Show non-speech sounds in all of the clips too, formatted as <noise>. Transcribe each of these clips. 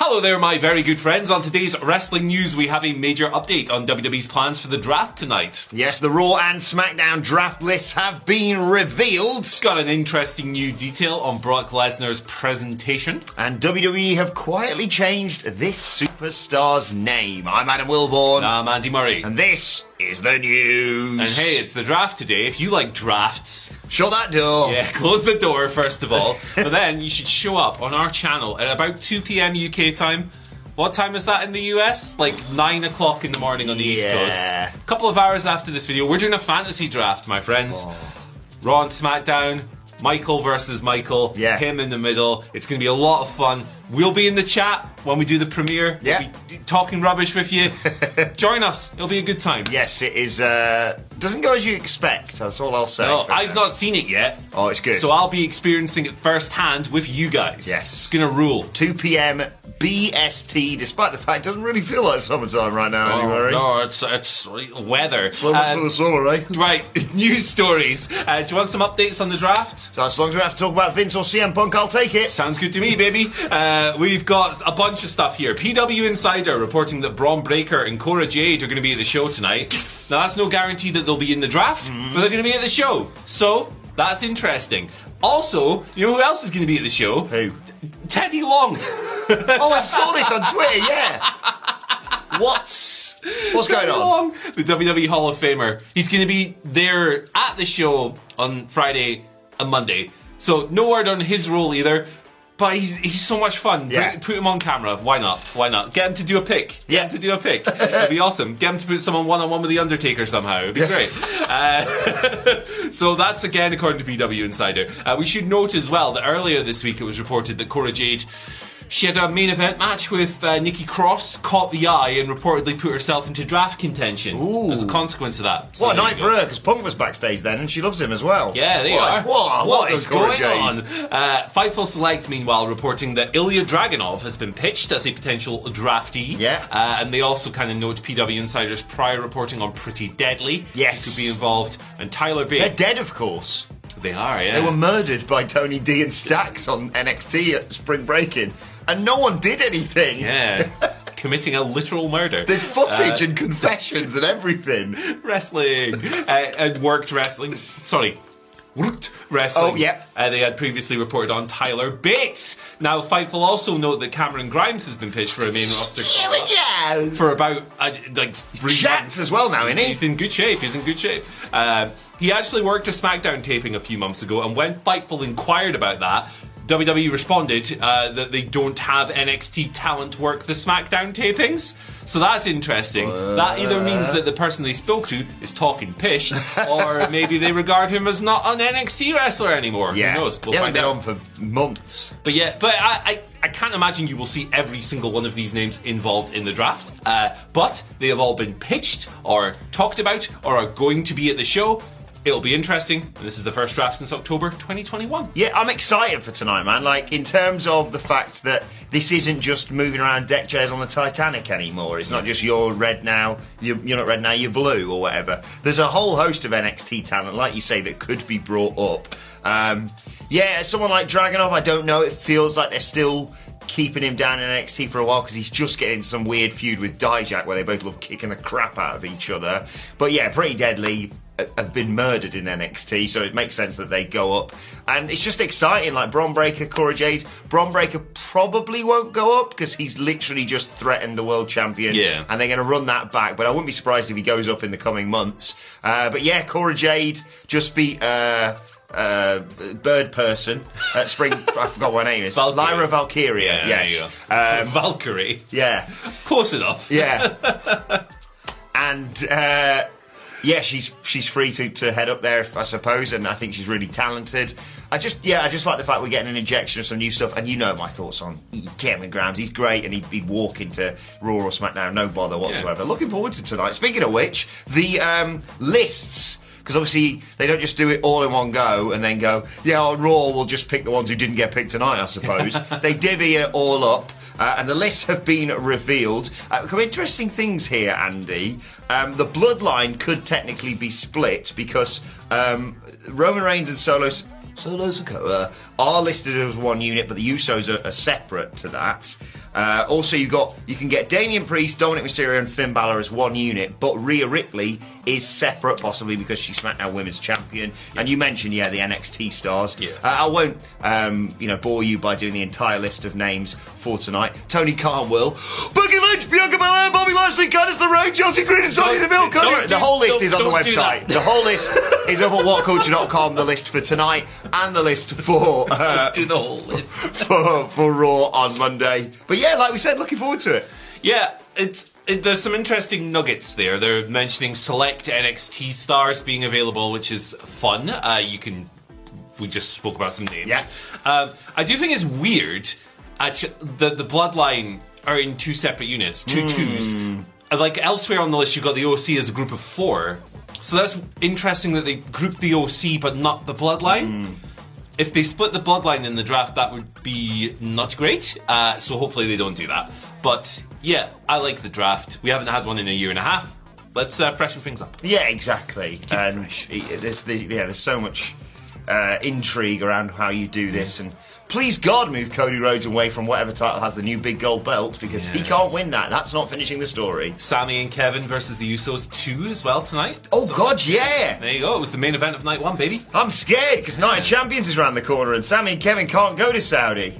Hello there, my very good friends. On today's wrestling news, we have a major update on WWE's plans for the draft tonight. Yes, the Raw and SmackDown draft lists have been revealed. Got an interesting new detail on Brock Lesnar's presentation. And WWE have quietly changed this superstar's name. I'm Adam Wilbourn. I'm Andy Murray. And this is the news. And hey, it's the draft today. If you like drafts, shut that door. Yeah, <laughs> close the door first of all. but then you should show up on our channel at about 2 p.m. UK time. What time is that in the US? Like 9 o'clock in the morning on the East Coast. A couple of hours after this video, we're doing a fantasy draft, my friends. Oh. Raw and SmackDown. Michael versus Michael. Yeah. Him in the middle. It's going to be a lot of fun. We'll be in the chat when we do the premiere. Yeah. We'll talking rubbish with you. <laughs> Join us. It'll be a good time. Yes, it is. Uh, doesn't go as you expect. That's all I'll say. No, I've now. not seen it yet. Oh, it's good. So I'll be experiencing it firsthand with you guys. Yes. It's gonna rule. 2 p.m. BST, despite the fact it doesn't really feel like summertime right now. Oh, no, it's it's weather. So much Um, for the summer, eh? <laughs> right, <laughs> news stories. Uh, do you want some updates on the draft? So as long as we have to talk about Vince or CM Punk, I'll take it. Sounds good to me, baby. Uh, we've got a bunch of stuff here. PW Insider reporting that Bron Breaker and Cora Jade are going to be at the show tonight. Now, that's no guarantee that they'll be in the draft, but they're going to be at the show. So, that's interesting. Also, you know who else is going to be at the show? Who? Teddy Long. Oh, I saw this on Twitter. Yeah. What's what's going on? Long, the WWE Hall of Famer. He's going to be there at the show on Friday and Monday. So no word on his role either. But he's he's so much fun. Yeah. Bring- put him on camera. Why not? Why not? Get him to do a pick. Get Yeah. him to do a pick. It'd be awesome. Get him to put someone one on one with the Undertaker somehow. It'd be great. Uh, <laughs> so that's again according to PW Insider. Uh, we should note as well that earlier this week it was reported that Cora Jade. She had a main event match with uh, Nikki Cross, caught the eye, and reportedly put herself into draft contention as a consequence of that. So What a night for her, because Punk was backstage then, and she loves him as well. Yeah, they what, are. What, what is Cora going Jade? on? Uh, Fightful Select, meanwhile, reporting that Ilja Dragunov has been pitched as a potential draftee. Yeah. Uh, and they also kind of note PW Insider's prior reporting on Pretty Deadly. Yes. Who could be involved. And Tyler Bate. They're dead, of course. They are, yeah. They were murdered by Tony D and Stacks on NXT at Spring Breaking, and no one did anything. yeah. <laughs> Committing a literal murder. There's footage and confessions and everything. wrestling uh, and worked wrestling. Sorry. worked Wrestling. Oh, yep. Uh, they had previously reported on Tyler Bates. Now, Fightful also note that Cameron Grimes has been pitched for a main roster Here we go. for about uh, like three Jacked months as well now, isn't he? He's in good shape. He's in good shape. Uh, he actually worked a SmackDown taping a few months ago, and when Fightful inquired about that, WWE responded uh, that they don't have NXT talent work the SmackDown tapings. So that's interesting. That either means that the person they spoke to is talking pish, <laughs> or maybe they regard him as not an NXT wrestler anymore. Yeah, Who knows? We'll he hasn't been out. on for months. But yeah, but I, I, I can't imagine you will see every single one of these names involved in the draft. Uh, but they have all been pitched or talked about or are going to be at the show. It'll be interesting. This is the first draft since October 2021. Yeah, I'm excited for tonight, man. Like, in terms of the fact that this isn't just moving around deck chairs on the Titanic anymore. It's not just you're red now, you're, you're not red now, you're blue, or whatever. There's a whole host of NXT talent, like you say, that could be brought up. Um, yeah, someone like Dragunov, I don't know. It feels like they're still keeping him down in NXT for a while because he's just getting some weird feud with Dijak where they both love kicking the crap out of each other. But yeah, pretty deadly. Have been murdered in NXT, so it makes sense that they go up. And it's just exciting, like Bron Breaker, Cora Jade. Bron Breaker probably won't go up because he's literally just threatened the world champion. Yeah. And they're going to run that back, but I wouldn't be surprised if he goes up in the coming months. Uh, but yeah, Cora Jade just beat. Uh, uh, bird person at Spring. <laughs> I forgot what her name is. Valkyrie. Lyra Valkyria. Yeah, yes. Um. Valkyrie. yeah. Close enough. Yeah. <laughs> and uh, yeah, she's she's free to, to head up there, I suppose, and I think she's really talented. I just yeah, I just like the fact we're getting an injection of some new stuff. And you know my thoughts on Kevin Grimes. He's great, and he'd, he'd walk into Raw or SmackDown, no bother whatsoever. Looking forward to tonight. Speaking of which, the um, lists. Because obviously they don't just do it all in one go and then go, yeah, on Raw we'll just pick the ones who didn't get picked tonight, I suppose. <laughs> they divvy it all up. Uh, and the lists have been revealed. Uh, some interesting things here, Andy. Um, the bloodline could technically be split because um, Roman Reigns and Solo Solo Sikoa are listed as one unit, but the Usos are, are separate to that. Uh, also, you got you can get Damian Priest, Dominik Mysterio, and Finn Balor as one unit, but Rhea Ripley is separate, possibly because she's SmackDown Women's Champion. And you mentioned, yeah, the NXT stars. Yeah. Uh, I won't, um, you know, bore you by doing the entire list of names for tonight. Tony Khan will. Becky Lynch, Bianca Belair, Bobby Lashley, Candice LeRae, Chelsea Green, and Sonya Deville. Cody- do- The whole list is on the website. The whole list is up at whatculture.com. The list for tonight and the list for <laughs> uh, Do the whole list. <laughs> for, for Raw on Monday. But yeah, like we said, looking forward to it. Yeah, it's it, there's some interesting nuggets there. They're mentioning select NXT stars being available, which is fun. Uh, you can. We just spoke about some names. Yeah. Um, I do think it's weird. Actually, the the bloodline are in two separate units, two twos. Uh, Like elsewhere on the list, you've got the OC as a group of four. So that's interesting that they grouped the OC but not the bloodline. If they split the bloodline in the draft, that would be not great. Uh, so hopefully they don't do that. But yeah, I like the draft. We haven't had one in a year and a half. Let's uh, freshen things up. Yeah, exactly. it and it- there's, there's, yeah, there's so much uh, intrigue around how you do this, and please God, move Cody Rhodes away from whatever title has the new big gold belt because he can't win that. That's not finishing the story. Sammy and Kevin versus the Usos 2 as well tonight. Oh So, God, yeah. There you go. It was the main event of night one, baby. I'm scared because Night of Champions is around the corner, and Sammy and Kevin can't go to Saudi.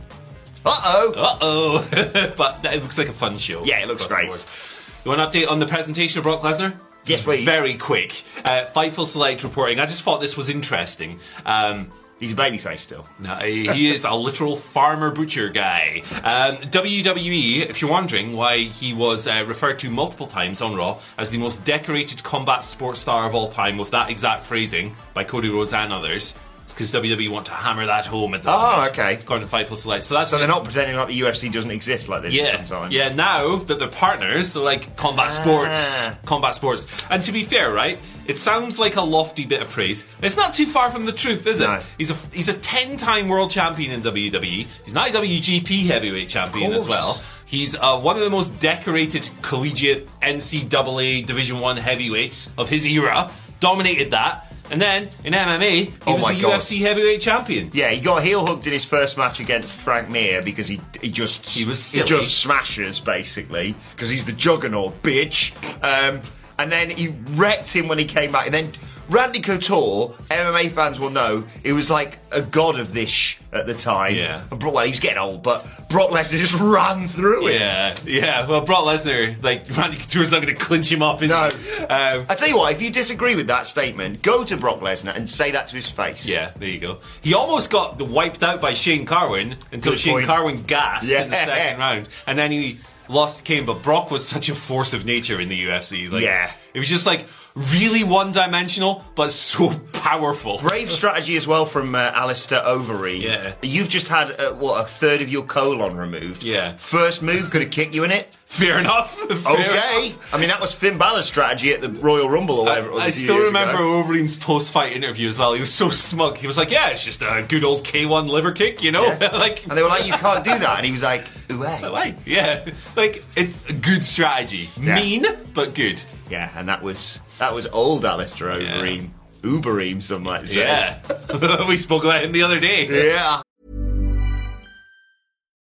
Uh oh. Uh oh. <laughs> but it looks like a fun show. Yeah, it looks great. You want an update on the presentation of Brock Lesnar? Yes, please. Very quick. Uh, Fightful Select reporting. I just thought this was interesting. Um, He's a babyface still. No, he is a literal farmer butcher guy. Um, WWE, if you're wondering why he was uh, referred to multiple times on Raw as the most decorated combat sports star of all time with that exact phrasing by Cody Rhodes and others, because WWE want to hammer that home at the Oh, moment, okay. According to Fightful Select. So that's So they're not pretending like the UFC doesn't exist like they do yeah, sometimes. yeah. Now that they're partners, they're like combat sports, Ah. combat sports. And to be fair, right, it sounds like a lofty bit of praise. It's not too far from the truth, is it? No. He's a he's a ten-time world champion in WWE. He's not a WGP heavyweight champion as well. He's uh, one of the most decorated collegiate NCAA Division One heavyweights of his era. Dominated that. And then in MMA, he Oh was the God. UFC heavyweight champion. Yeah, he got heel hooked in his first match against Frank Mir because he he just He was silly. just smashes basically because he's the juggernaut bitch. Um, and then he wrecked him when he came back. And then Randy Couture, MMA fans will know, he was like a god of this sh- at the time. Yeah. And Brock, well, he was getting old, but Brock Lesnar just ran through it. Yeah, yeah. Well, Brock Lesnar, like <laughs> Randy Couture's not going to clinch him up, is No. he? Um, I tell you what, if you disagree with that statement, go to Brock Lesnar and say that to his face. yeah, there you go. He almost got wiped out by Shane Carwin until Good Shane point. Carwin gasped in the second round, and then he lost Cain. But Brock was such a force of nature in the UFC. Like, Yeah. it was just like really one-dimensional, but so <laughs> powerful. Brave strategy as well from uh, Alistair Overeem. Yeah. You've just had, uh, what, a third of your colon removed. Yeah. First move, could have kicked you in it. Fair enough. <laughs> Fair Okay. enough. I mean, that was Finn Balor's strategy at the Royal Rumble or whatever it was. I a few still remember ago. Overeem's post-fight interview as well. He was so smug. He was like, "Yeah, it's just a good old K1 liver kick, you know." <laughs> like, And they were like, you can't do that. And he was like, ooh, eh. Yeah, like it's a good strategy. Yeah. Mean, but good. Yeah, and that was that was old Alistair Overeem. Ubereem, some might say. Yeah, <laughs> we spoke about him the other day. Yeah.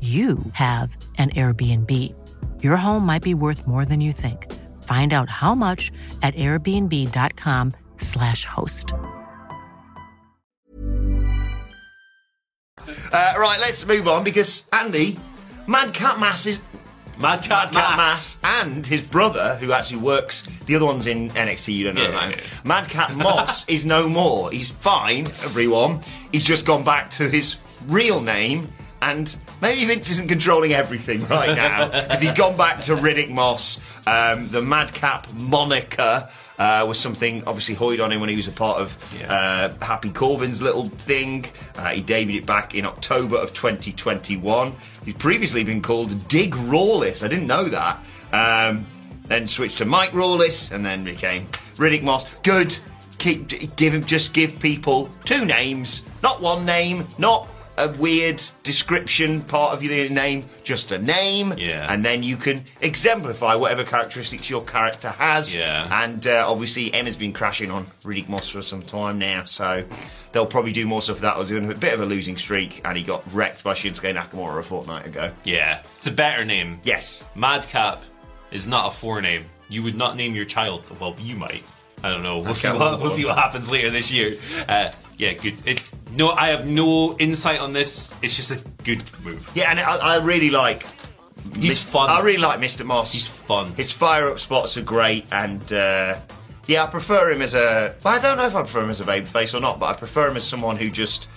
you have an Airbnb. Your home might be worth more than you think. Find out how much at airbnb.com/slash host. Uh, right, let's move on because Andy, Madcap Mass is Madcap, Madcap Mass. Mass and his brother, who actually works, the other one's in NXT, you don't know Yeah, about. yeah, yeah. Madcap <laughs> Moss is no more. He's fine, everyone. He's just gone back to his real name, and maybe Vince isn't controlling everything right now <laughs> because he's gone back to Riddick Moss. Um, the Madcap moniker. Uh, was something obviously hoid on him when he was a part of Yeah. uh, Happy Corbin's little thing. Uh, he debuted it back in October of 2021. He'd previously been called Dig Rawless. I didn't know that. Um, then switched to Mike Rawless, and then became Riddick Moss. Good. Keep give him just give people two names, not one name, not a weird description part of your name, just a name, Yeah. and then you can exemplify whatever characteristics your character has. Yeah. And uh, obviously, Emma's been crashing on Riddick Moss for some time now, so they'll probably do more stuff. That was doing a bit of a losing streak, and he got wrecked by Shinsuke Nakamura a fortnight ago. Yeah, it's a better name. Yes. Madcap is not a forename. You would not name your child. Well, you might. I don't know. We'll see what we'll- we'll see what happens later this year. Uh, yeah, good. It, no, I have no insight on this. It's just a good move. Yeah, and I, I really like. He's Mis- fun. I really like Mr. Moss. He's fun. His fire up spots are great, and uh, yeah, I prefer him as a. Well, I don't know if I prefer him as a babyface or not, but I prefer him as someone who just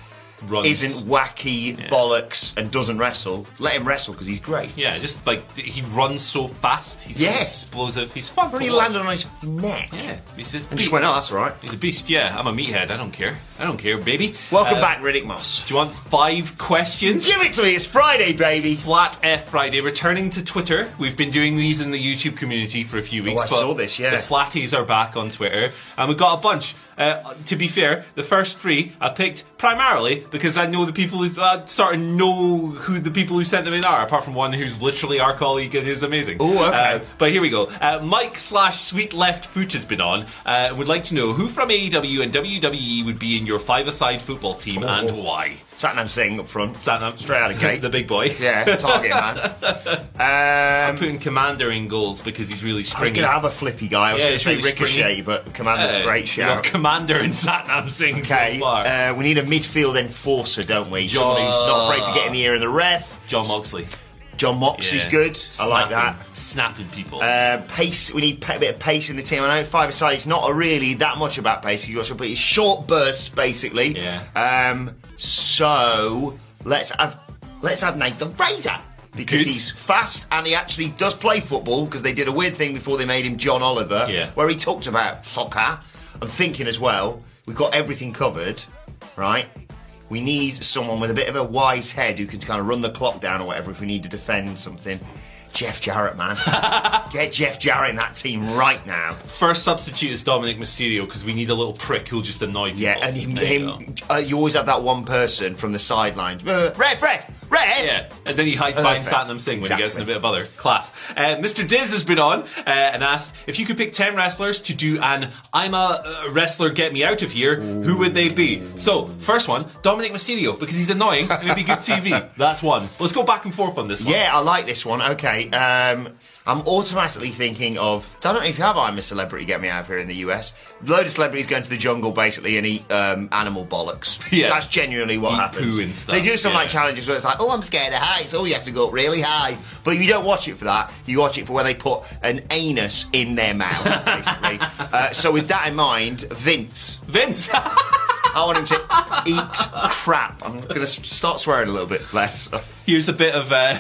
Runs. isn't wacky bollocks and doesn't wrestle. Let him wrestle because he's great. Yeah, just like he runs so fast. He's so explosive. He's fun. He landed on his neck. Yeah, he's a And beast. just went, oh, that's all right. He's a beast. Yeah, I'm a meathead. I don't care. I don't care, baby. Welcome Uh, back, Riddick Moss. Do you want five questions? Give it to me. It's Friday, baby. Flat F Friday, returning to Twitter. We've been doing these in the YouTube community for a few weeks. Oh, I saw this, yeah. The Flatties are back on Twitter, and we've got a bunch. Uh, to be fair, the first three I picked primarily because I know the people who uh, sort of know who the people who sent them in are, apart from one who's literally our colleague and is amazing. Ooh, okay. Uh, but here we go. Uh, Mike slash Sweet Left Foot has been on. Uh, would like to know who from AEW and WWE would be in your five-a-side football team Oh. and why. Satnam Singh up front. Satnam, Straight out of <laughs> gate. the big boy. Yeah, target man. <laughs> Um, putting Commander in goals because he's really I springy. could have a flippy guy. I was Yeah, going to say really Ricochet, springy. but Commander's a great we've shout. Commander and Satnam Singh Okay, so far. uh, we need a midfield enforcer, don't we? John- Someone who's not afraid to get in the ear of the ref. John Moxley. John Moxley's Yeah. good. I like that. Snapping people. Uh, pace. We need a bit of pace in the team. I know five aside. It's not really that much about pace. You got to put his short bursts, basically. Yeah. Um. So let's have let's have Nathan Frazer because Good. he's fast and he actually does play football. Because they did a weird thing before they made him John Oliver, Yeah. where he talked about soccer. I'm thinking as well. We've got everything covered, right? We need someone with a bit of a wise head who can kind of run the clock down or whatever if we need to defend something. Jeff Jarrett, man. <laughs> Get Jeff Jarrett in that team right now. First substitute is Dominik Mysterio because we need a little prick who'll just annoy people. Yeah, and him, There you him uh, you always have that one person from the sidelines. Uh, Ref, ref! Yeah, And then he hides behind Perfect. Satnam Singh when he gets in a bit of bother. Class. Uh, Mr. Diz has been on uh, and asked if you could pick 10 wrestlers to do an I'm a uh, wrestler, get me out of here, who would they be? So, first one, Dominik Mysterio, because he's annoying and it'd be good TV. <laughs> That's one. Let's go back and forth on this one. Yeah, I like this one. Okay. Um, I'm automatically thinking of. I don't know if you have I'm a Celebrity, Get Me Out of Here in the US. load of celebrities go into the jungle basically and eat um, animal bollocks. <laughs> Yeah. That's genuinely what Eat happens. poo and stuff, They do some yeah. like challenges where it's like, oh, I'm scared of heights. Oh, you have to go up really high. But you don't watch it for that. You watch it for where they put an anus in their mouth, basically. <laughs> uh, so with that in mind, Vince. Vince! <laughs> I want him to eat crap. I'm going to start swearing a little bit less. Here's a bit of uh,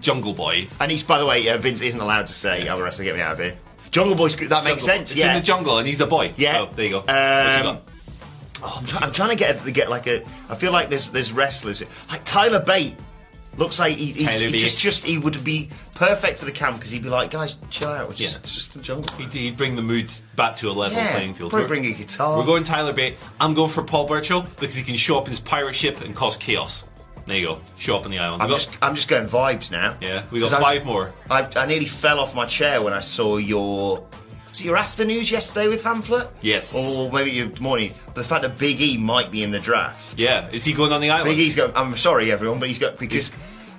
Jungle Boy. And he's, by the way, uh, Vince isn't allowed to say, I'm a wrestler, get me out of here. Jungle Boy's good. That makes sense. It's yeah. in the jungle and he's a boy. Yeah. So, there you go. you Um, got? Oh, I'm, try- I'm trying to get get like a. I feel like there's there's wrestlers like Tyler Bate. Looks like he, he, he just just he would be perfect for the camp because he'd be like, guys, chill out. It's just, Yeah. just a jungle. He'd, he'd bring the mood back to a level Yeah, playing field. probably We're- bring a guitar. We're going Tyler Bate. I'm going for Paul Burchill because he can show up in his pirate ship and cause chaos. There you go. Show up on the island. I'm got- just I'm just going vibes now. Yeah, we got 'Cause I- five more. I, I nearly fell off my chair when I saw your. Was it your after news yesterday with Hamlet? Yes. Or maybe your morning. The fact that Big E might be in the draft. yeah, is he going on the island? Big E's got. I'm sorry, everyone, but he's got because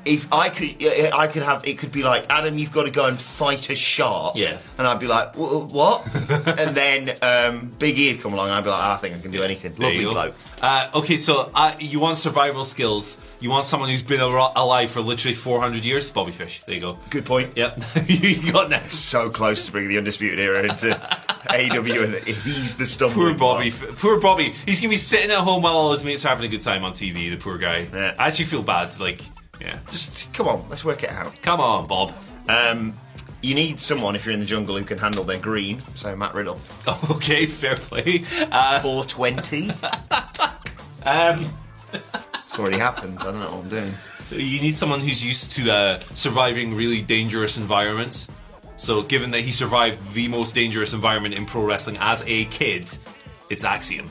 if I could, I could have. It could be like Adam, you've got to go and fight a shark. Yeah. And I'd be like, what? <laughs> and then um, Big E would come along, and I'd be like, "Ah, I think I can do anything. There Lovely bloke. Uh, okay, so uh, you want survival skills. You want someone who's been al- alive for literally 400 years? Bobby Fish. There you go. Good point. Yep. <laughs> you got next. So close to bringing the undisputed era into <laughs> AW, and he's the stumbling Poor Bobby. Poor Bobby. He's gonna be sitting at home while all his mates are having a good time on TV. The poor guy. Yeah. I actually feel bad. Like, yeah. Just come on, let's work it out. Come on, Bob. Um, you need someone if you're in the jungle who can handle their green. So Matt Riddle, <laughs> Okay, fair play. Uh, 420. <laughs> um, It's already happened. I don't know what I'm doing. you need someone who's used to uh, surviving really dangerous environments. So, given that he survived the most dangerous environment in pro wrestling as a kid, it's Axiom.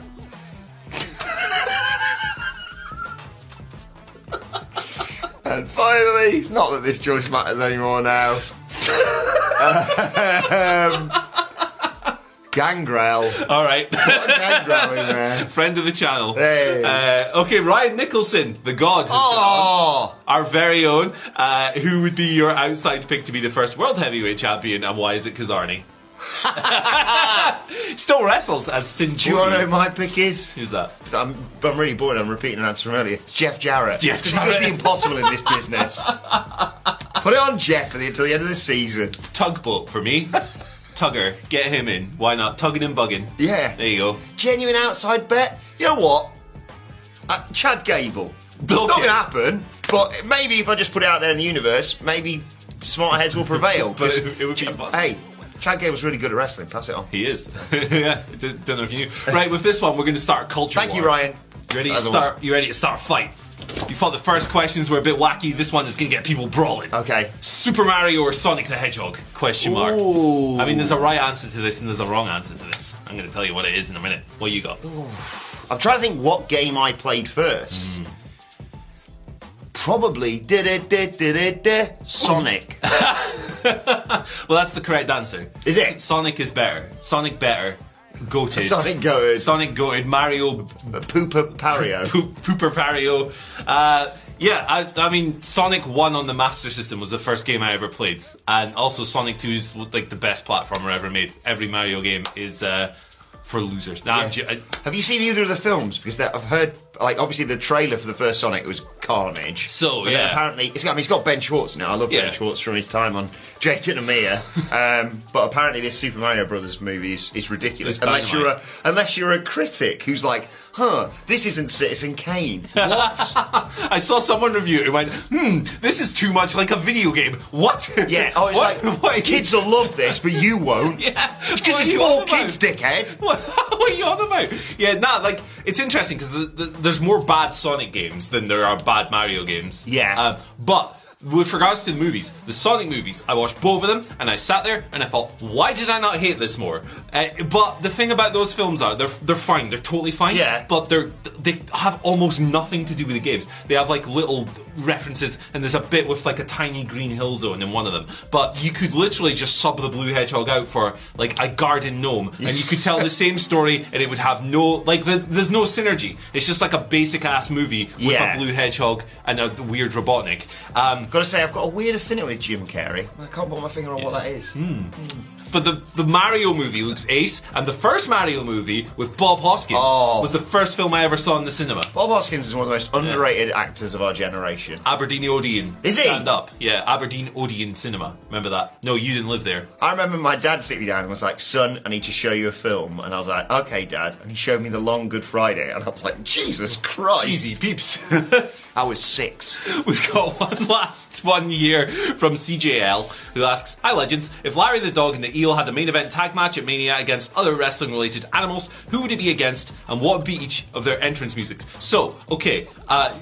And finally, not that this choice matters anymore now. um, Gangrel. All right. Gangrel in there. <laughs> Friend of the channel. Hey. Uh, okay, Ryan Nicholson, the god. Oh. Our very own. Uh, who would be your outside pick to be the first world heavyweight champion, and why is it Kazarni? <laughs> Still wrestles as do you want to know who my pick is? Who's that? I'm, I'm really bored. I'm repeating an answer from earlier. It's Jeff Jarrett. Jeff 'Cause he does Jarrett. the impossible in this business. <laughs> Put it on Jeff for the, until the end of the season. Tugboat for me. Tugger, get him in. Why not? Tugging and bugging. Yeah. There you go. Genuine outside bet. You know what? Uh, Chad Gable. It's not Okay. going to happen, but maybe if I just put it out there in the universe, maybe smart heads will prevail. <laughs> But 'Cause- it- it would be fun. Hey, Chad Gable's really good at wrestling. Pass it on. He is. <laughs> yeah, don't know if you knew. Right, with this one, we're going to start a culture. Thank you. Ryan. You ready to start? You ready to start a fight? You thought the first questions were a bit wacky. This one is going to get people brawling. Okay. Super Mario or Sonic the Hedgehog? Question mark. Ooh. I mean, there's a right answer to this and there's a wrong answer to this. I'm going to tell you what it is in a minute. What you got? I'm trying to think what game I played first. Hmm. Probably did it did did it Sonic. <laughs> <laughs> Well, that's the correct answer. Is it? Sonic is better. Sonic better. Goated. Sonic goated. Sonic goated. Mario Pooper Pario. <laughs> Pooper Pario. Uh, yeah, I, I mean, Sonic 1 on the Master System was the first game I ever played. And also, Sonic 2 is like the best platformer ever made. Every Mario game is uh, for losers. Nah, ju- I- Have you seen either of the films? Because that, I've heard, like, obviously the trailer for the first Sonic was carnage. So, But then yeah. apparently, it's got, I mean, it's got Ben Schwartz now. I love Yeah. Ben Schwartz from his time on Jake and Amir. um, but apparently, this Super Mario Brothers movie is, is ridiculous. It's unless you're a unless you're a critic who's like, huh, this isn't Citizen Kane. What? <laughs> I saw someone review it and went, hmm, this is too much like a video game. <laughs> What? yeah. Oh, it's What? like <laughs> What? kids will love this, but you won't. Yeah. Because you're you four on about? kids, dickhead. What, what are you on about? Yeah, nah, like it's interesting because the, the, there's more bad Sonic games than there are bad Mario games. Yeah. Um, but with regards to the movies, the Sonic movies, I watched both of them, and I sat there and I thought, why did I not hate this more? Uh, but the thing about those films are they're they're fine, they're totally fine. Yeah. But they're they have almost nothing to do with the games. They have like little references, and there's a bit with like a tiny green hill zone in one of them. But you could literally just sub the blue hedgehog out for like a garden gnome, and you could tell the same <laughs> story, and it would have no like the, there's no synergy. It's just like a basic ass movie with Yeah. a blue hedgehog and a weird Robotnik. Um, Gotta say, I've got a weird affinity with Jim Carrey. I can't put my finger on what that is. But the, the Mario movie looks ace, and the first Mario movie with Bob Hoskins Oh. was the first film I ever saw in the cinema. Bob Hoskins is one of the most underrated actors of our generation. Aberdeen Odeon. Is he? Stand up. Yeah, Aberdeen Odeon Cinema. Remember that? No, you didn't live there. I remember my dad sitting me down and was like, "Son, I need to show you a film," and I was like, "Okay, Dad." And he showed me The Long Good Friday, and I was like, "Jesus Christ!" Easy peeps. <laughs> I was six. <laughs> We've got one last one year from CJL who asks Hi Legends, if Larry the Dog and the Eel had a main event tag match at Mania against other wrestling related animals, who would it be against and what would be each of their entrance musics? So, okay, uh,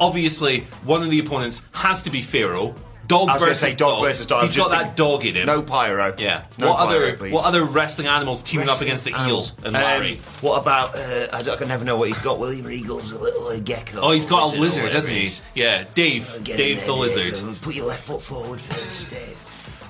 obviously one of the opponents has to be Pharaoh. Dog I was versus say dog versus dog. He's got that dog in him. No pyro. Yeah. No what pyro, other please. what other wrestling animals teaming up against the animals. Eel and Um, Larry? what about? Uh, I, don't, I can never know what he's got. William Regal's a little uh, gecko. Oh, he's got a lizard, it he? Yeah, Dave. In Dave there, the Dave. lizard. Put your left foot forward first, Dave.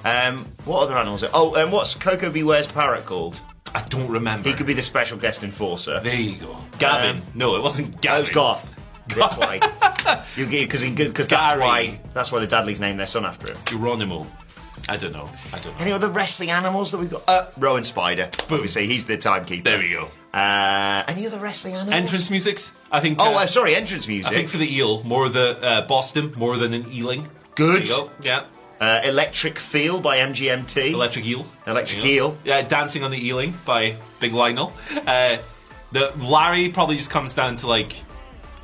Um, what other animals? Are, oh, and what's Koko B. Ware's parrot called? I don't remember. He could be the special guest enforcer. There you go. Gavin. Um, no, it wasn't Gavin. it's Goth. That's why. <laughs> you because because that's Gary. why that's why the Dudleys named their son after him. Geronimo. I don't know. I don't know. Any other wrestling animals that we've got? Uh, Rowan Spider. Obviously, he's the timekeeper. There we go. Uh, any other wrestling animals? Entrance musics. I think. Oh, uh, uh, sorry, entrance music. I think for the eel, more the uh, Boston, more than an eeling. Good. There you go. Yeah. Uh, Electric Feel by MGMT. Electric eel. Electric There you go. Eel. Yeah, Dancing on the Ealing by Big Lionel. Uh, the Larry probably just comes down to like,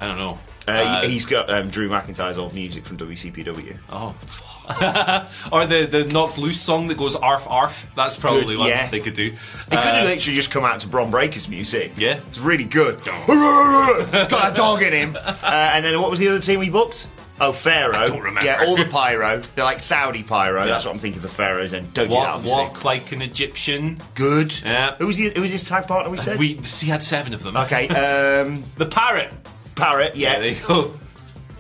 I don't know. Uh, he's got um, Drew McIntyre's old music from WCPW. Oh. <laughs> or the the knocked loose song that goes arf arf. That's probably Good, one yeah. they could do. He could Uh, have literally just come out to Bron Breaker's music. Yeah. It's really good. <laughs> got a dog in him. Uh, and then what was the other team we booked? Oh, Pharaoh. I don't remember. Yeah, all the pyro. They're like Saudi pyro. That's what I'm thinking for Pharaohs. And don't do that, walk, walk like an Egyptian. Good. Yeah. Who was, the, who was his tag partner we said? We he had seven of them. okay, um, <laughs> The parrot. Parrot, Yeah, yeah. there you go. <laughs>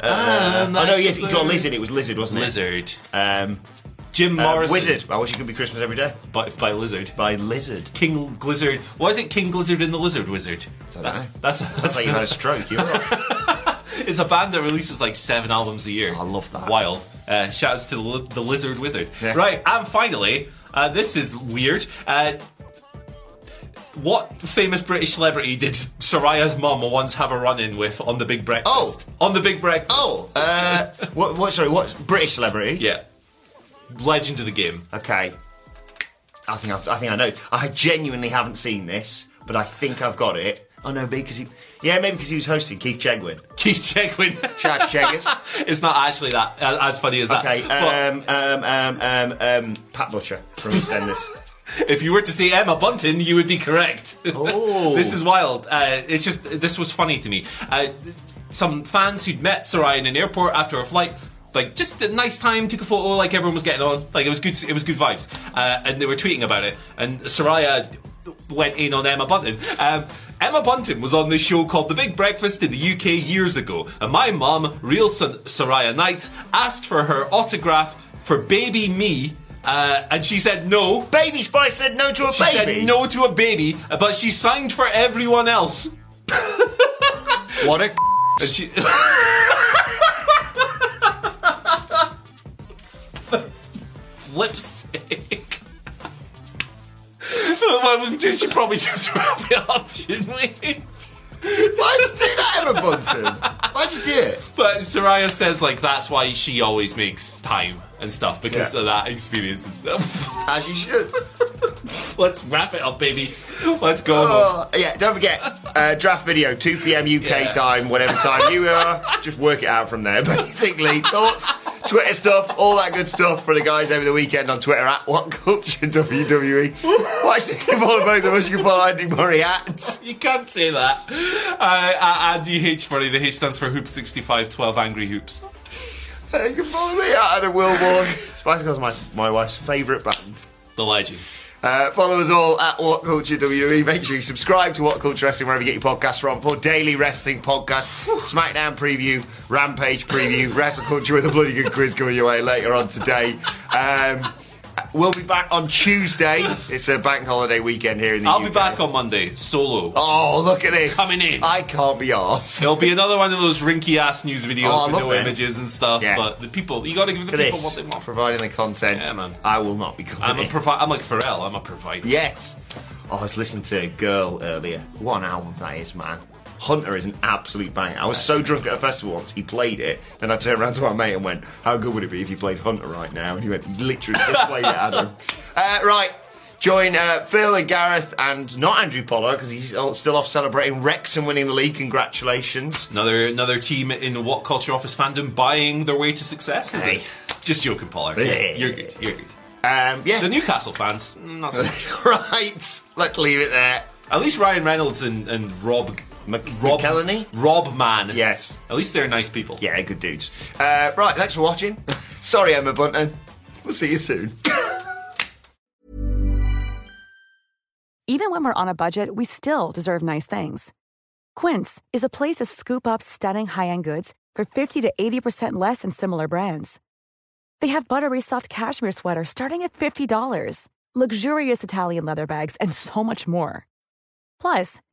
Uh, oh, no, yes, he got Lizard. Lizard. It was Lizard, wasn't it? Lizard. Um, Jim uh, Morrison. Wizard. I wish it could be Christmas every day. By, by Lizard. By Lizard. King Glizzard. Why is it King Glizzard and the Lizard Wizard? Don't know. That's, That's that's like you had a stroke. You're right. <laughs> it's a band that releases like seven albums a year. I love that. Wild. Uh, shouts to the, li- the Lizard Wizard. Yeah. Right, and finally, uh, this is weird. Uh, what famous British celebrity did Saraya's mum once have a run-in with on the Big Breakfast? Oh, On the Big Breakfast. oh, uh, <laughs> what, what? Sorry, what? British celebrity? Yeah. Legend of the game. Okay. I think I've, I think I know. I genuinely haven't seen this, but I think I've got it. Oh no, because he. Yeah, maybe because he was hosting Keith Chegwin. <laughs> Keith Chegwin. Out Cheggers. <laughs> it's not actually that as funny as that. Okay, But um, um, um, um, um, Pat Butcher from EastEnders. <laughs> if you were to say Emma Bunton, you would be correct. Oh. <laughs> this is wild. Uh, it's just this was funny to me. Uh, some fans who'd met Saraya in an airport after a flight. Like just a nice time, took a photo, like everyone was getting on, like it was good. It was good vibes, uh, and they were tweeting about it. And Saraya went in on Emma Bunton. Um, Emma Bunton was on this show called The Big Breakfast in the UK years ago, and my mum, real Sor- Saraya Knight, asked for her autograph for baby me, uh, and she said no. Baby Spice said no to a She baby. said no to a baby, but she signed for everyone else. <laughs> What a. And she. <laughs> Lipstick. <laughs> well, we should probably just wrap it up, shouldn't we? Why'd you do that, Emma Bunton? Why'd you do it? But Saraya says like that's why she always makes time and stuff because Yeah. of that experience and stuff. <laughs> As you should. Let's wrap it up, baby. Let's go. Oh, yeah, don't forget, uh, draft video, 2 p.m. UK Yeah. time, whatever time you are. Just work it out from there. <laughs> Basically, thoughts, Twitter stuff, all that good stuff for the guys over the weekend on Twitter at What Culture WWE. Watch the follow both of us. You can follow Andy Murray at. You can't say that. Uh, at Andy H Murray, the H stands for Hoop 65 12 Angry Hoops. Uh, you can follow me at Adam Wilbourn. Spice Girls my, my wife's favourite band. The legends. Uh, follow us all at What Culture WWE. Make sure you subscribe to What Culture Wrestling wherever you get your podcasts from for daily wrestling podcasts, SmackDown preview, Rampage preview, Wrestle Culture with a bloody good quiz coming your way later on today. Um, we'll be back on Tuesday. It's a bank holiday weekend here in the UK. I'll UK. be back on Monday, solo. Oh, look at this. Coming in. I can't be arsed. There'll be another one of those rinky ass news videos Oh, with no it. images and stuff. Yeah. But the people, you got to give the at people this. what they want. Providing the content. Yeah, man. I will not be coming I'm a provi- I'm like Pharrell. I'm a provider. Yes. Oh, I was listening to Girl earlier. What an album that is, man. Hunter is an absolute bang. I was so drunk at a festival once, he played it. Then I turned around to my mate and went, How good would it be if you played Hunter right now? And he went, Literally, just played it, Adam. <laughs> Uh, right. Join uh, Phil and Gareth and not Andrew Pollard because he's still off celebrating Wrexham winning the league. Congratulations. Another another team in what culture office fandom buying their way to success. Is Hey. it? Just joking, Pollard. Hey. You're good. You're good. Um, yeah. The Newcastle fans, mm, not so <laughs> right. Let's leave it there. At least Ryan Reynolds and, and Rob Mc- Rob McElhenney? Rob Man. Yes. At least they're nice people. Yeah, good dudes. Uh, right, thanks for watching. <laughs> Sorry, Emma Bunton. We'll see you soon. <laughs> Even when we're on a budget, we still deserve nice things. Quince is a place to scoop up stunning high-end goods for 50 to 80% less than similar brands. They have buttery soft cashmere sweaters starting at $50, luxurious Italian leather bags, and so much more. Plus,